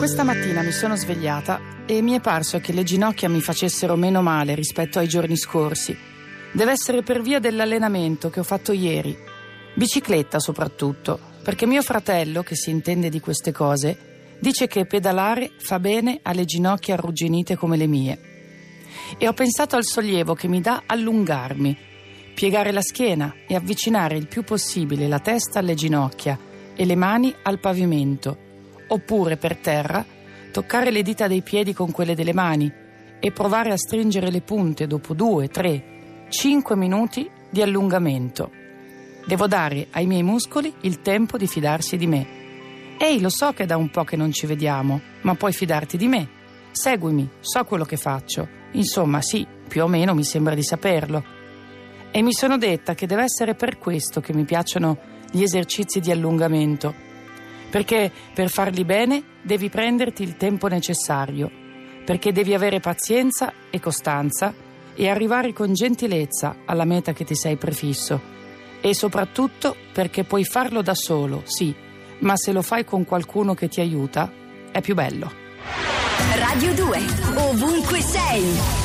Questa mattina mi sono svegliata e mi è parso che le ginocchia mi facessero meno male rispetto ai giorni scorsi. Deve essere per via dell'allenamento che ho fatto ieri. Bicicletta soprattutto, perché mio fratello, che si intende di queste cose, dice che pedalare fa bene alle ginocchia arrugginite come le mie. E ho pensato al sollievo che mi dà allungarmi, piegare la schiena e avvicinare il più possibile la testa alle ginocchia e le mani al pavimento oppure per terra toccare le dita dei piedi con quelle delle mani e provare a stringere le punte dopo due, tre, cinque minuti di allungamento. Devo dare ai miei muscoli il tempo di fidarsi di me. Ehi, lo so che da un po' che non ci vediamo, ma puoi fidarti di me. Seguimi, so quello che faccio. Insomma, sì, più o meno mi sembra di saperlo. E mi sono detta che deve essere per questo che mi piacciono gli esercizi di allungamento perché per farli bene devi prenderti il tempo necessario, perché devi avere pazienza e costanza e arrivare con gentilezza alla meta che ti sei prefisso. E soprattutto perché puoi farlo da solo, sì, ma se lo fai con qualcuno che ti aiuta, è più bello. Radio 2, ovunque sei.